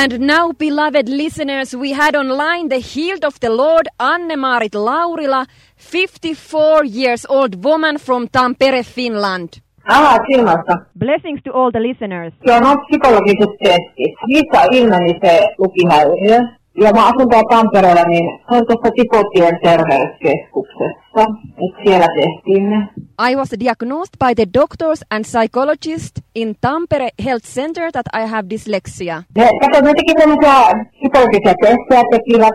And now, beloved listeners, we had online the healed of the Lord, Anne-Marit Laurila, 54 years old woman from Tampere, Finland. Aha, silmästä. Blessings to all the listeners. Joo, no psykologiset testit. Niissä ilmeni se lukihäiriö. Ja mä asun täällä Tampereella, niin se on tuossa Tipotien terveyskeskuksessa. Et siellä tehtiin ne. I was diagnosed by the doctors and psychologists in Tampere Health Center that I have dyslexia. Ne, kato, ne teki semmoisia psykologisia testejä, tekivät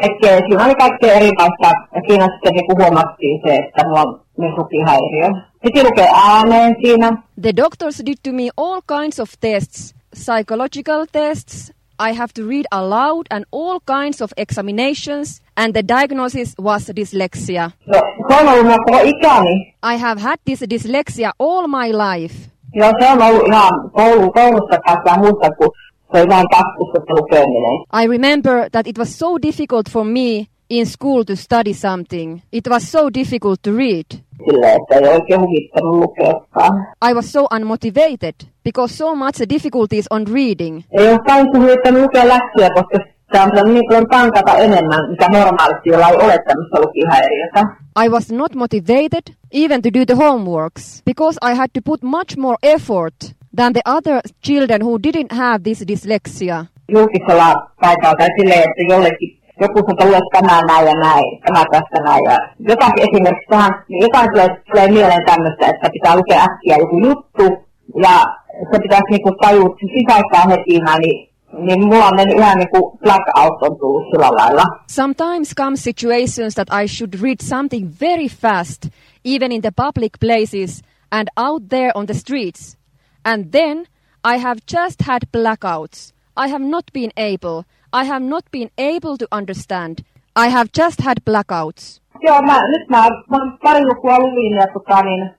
kaikkea, siinä oli kaikkea erilaista. Ja siinä sitten niin huomattiin se, että mulla on myös lukihäiriö. Piti lukea ääneen siinä. The doctors did to me all kinds of tests, psychological tests. I have to read aloud and all kinds of examinations, and the diagnosis was dyslexia. No, se on ollut mulla koko ikäni. I have had this dyslexia all my life. Joo, se on ollut ihan koulu, koulusta päästä muista, kun se oli vain taskussa se lukeminen. I remember that it was so difficult for me in school to study something. It was so difficult to read. I was so unmotivated because so much difficulties on reading. I was not motivated even to do the homeworks because I had to put much more effort than the other children who didn't have this dyslexia. Julkisella paikalla tai silleen, että jollekin joku että lue tämä näin ja näin, tämä tästä näin. Ja jotakin esimerkiksi tähän, niin jotain tulee, tulee mieleen tämmöistä, että pitää lukea äkkiä joku juttu ja se pitäisi niinku tajua sisäistää heti, niin niin mulla on mennyt ihan niinku blackout on tullut sillä lailla. Sometimes come situations that I should read something very fast, even in the public places and out there on the streets. And then I have just had blackouts. I have not been able. I have not been able to understand. I have just had blackouts. Joo, mä, nyt mä, mä pari lukua luin ja tota niin,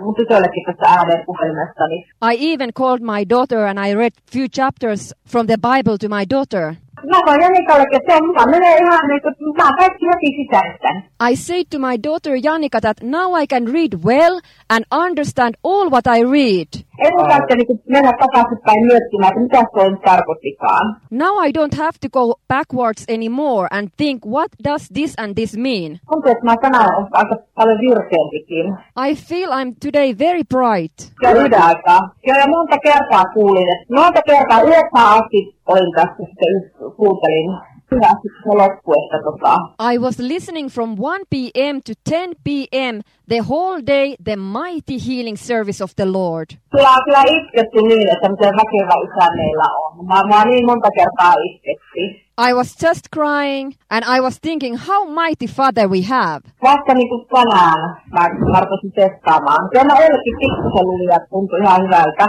mun tytöllekin tästä ääneen puhelimesta, niin I even called my daughter and I read few chapters from the Bible to my daughter. Mä sanoin Janikallekin, että se on mukaan menee ihan niin kuin, mä kaikki heti sisäistän. I said to my daughter Janika that now I can read well and understand all what I read. Ei mun tarvitse niin mennä takaisinpäin miettimään, että mitä se nyt tarkoittikaan. Now I don't have to go backwards anymore and think what does this and this mean. Tuntuu, että mä tänään on aika paljon virkeämpikin. I feel I'm today very bright. Ja yhden aikaa. Joo, ja monta kertaa kuulin, että monta kertaa yhdeksän asti olin tässä sitten yksi- kuuntelin. Hyvä sitten se loppu, että tota, I was listening from 1 p.m. to 10 p.m. the whole day the mighty healing service of the Lord. Kyllä, kyllä isketty niin, että miten väkevä isä meillä on. Mä, mä niin monta kertaa iskettiin. I was just crying and I was thinking how mighty Father we have. Vasta niin kuin tänään mä, mä rupesin testaamaan. Kyllä eilenkin pikkusen luin ja tuntui ihan hyvältä.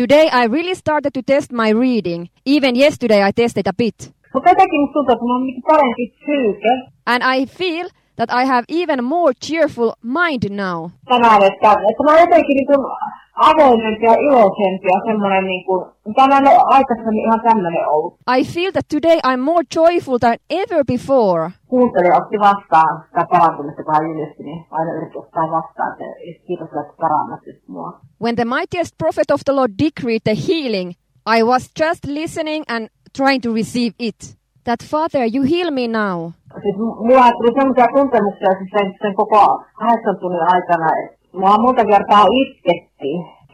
Today I really started to test my reading. Even yesterday I tested a bit. Mutta jotenkin tuntuu, että mulla on niin parempi psyyke And I feel that I have even more cheerful mind now. tänään, että, että mä oon jotenkin niin kuin avoimempi ja iloisempi ja semmoinen niin kuin, mä en ole aikaisemmin ihan tämmöinen ollut. I feel that today I'm more joyful than ever before. Kuuntelija otti vastaan sitä parantumista, kun hän julisti, niin aina yritti ottaa vastaan, että kiitos, että parannat nyt mua. When the mightiest prophet of the Lord decreed the healing, I was just listening and trying to receive it. That Father, you heal me now. Siis mulla monta kertaa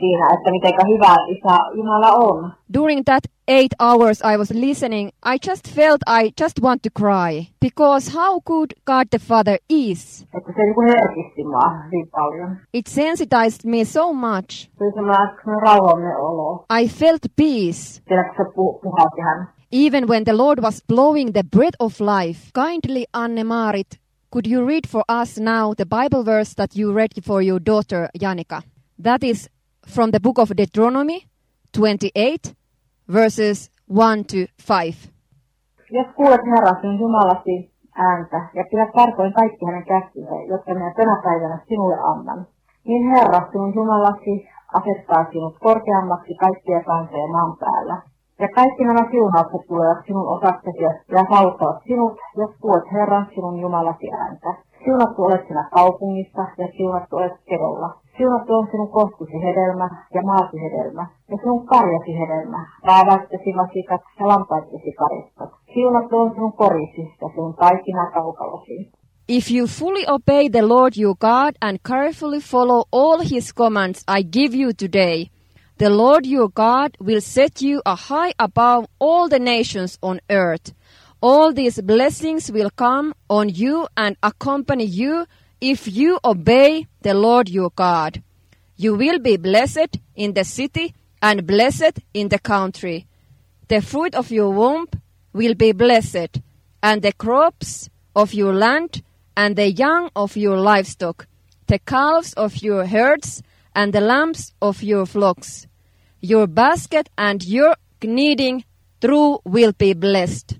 siinä, että miten hyvä isä Jumala on. During that eight hours I was listening, I just felt I just want to cry. Because how good God the Father is. Että se niin herkisti mua hyvin paljon. It sensitized me so much. Se oli semmoinen semmoinen rauhallinen olo. I felt peace. Kun se pu- puhalti hän. Even when the Lord was blowing the breath of life. Kindly, Anne-Marit, could you read for us now the Bible verse that you read for your daughter, Janika? That is from the book of Deuteronomy 28, verses 1 to 5. Jos kuulet sinun Jumalasi ääntä ja pidät tarkoin kaikki hänen käskynsä, jotka minä tänä päivänä sinulle annan, niin Herra sinun Jumalasi asettaa sinut korkeammaksi kaikkia kansoja maan päällä. Ja kaikki nämä siunaukset tulevat sinun osaksesi ja saavuttavat sinut, jos kuulet Herran sinun Jumalasi ääntä. Siunattu olet sinä kaupungissa ja siunattu olet kedolla. On sinun ja ja sinun vasikat ja karistat. Siunattu on sinun korisi ja sinun taikina kaukalosi. If you fully obey the Lord your God and carefully follow all his commands I give you today, the Lord your God will set you a high above all the nations on earth. All these blessings will come on you and accompany you if you obey the Lord your God. You will be blessed in the city and blessed in the country. The fruit of your womb will be blessed, and the crops of your land and the young of your livestock, the calves of your herds and the lambs of your flocks. Your basket and your kneading through will be blessed.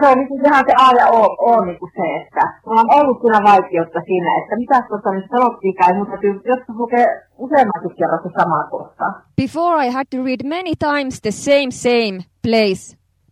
Se on niin ihan se A ja O, o niin kuin se, että mulla on ollut kyllä vaikeutta siinä, että mitä tuossa nyt sanottiinkaan, mutta joskus lukee useammankin kerran se sama kohta. Before I had to read many times the same same place.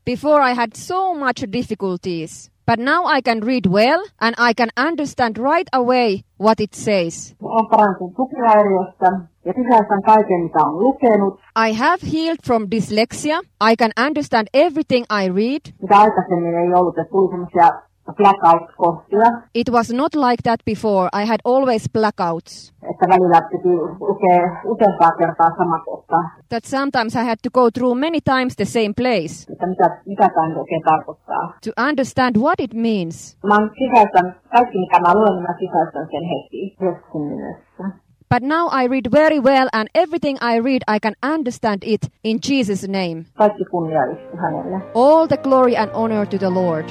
Before I had so much difficulties. But now I can read well and I can understand right away what it says. On parantunut tukihäiriöstä ja sisäistän kaiken, mitä on lukenut, I have healed from dyslexia. I can understand everything I read. mitä aikaisemmin ei ollut, että tuli semmoisia blackout-kohtia, It was not like that before. I had always blackouts. että välillä piti lukea useampaa kertaa sama kohta, That sometimes I had to go through many times the same place että mitä, mitä tämä oikein tarkoittaa. to understand what it means. Mä sisäistän, kaikki mitä mä luen, niin mä sisäistän sen heti nimessä. But now I read very well, and everything I read, I can understand it in Jesus' name. Kaikki kunnia istuu hänelle. All the glory and honor to the Lord.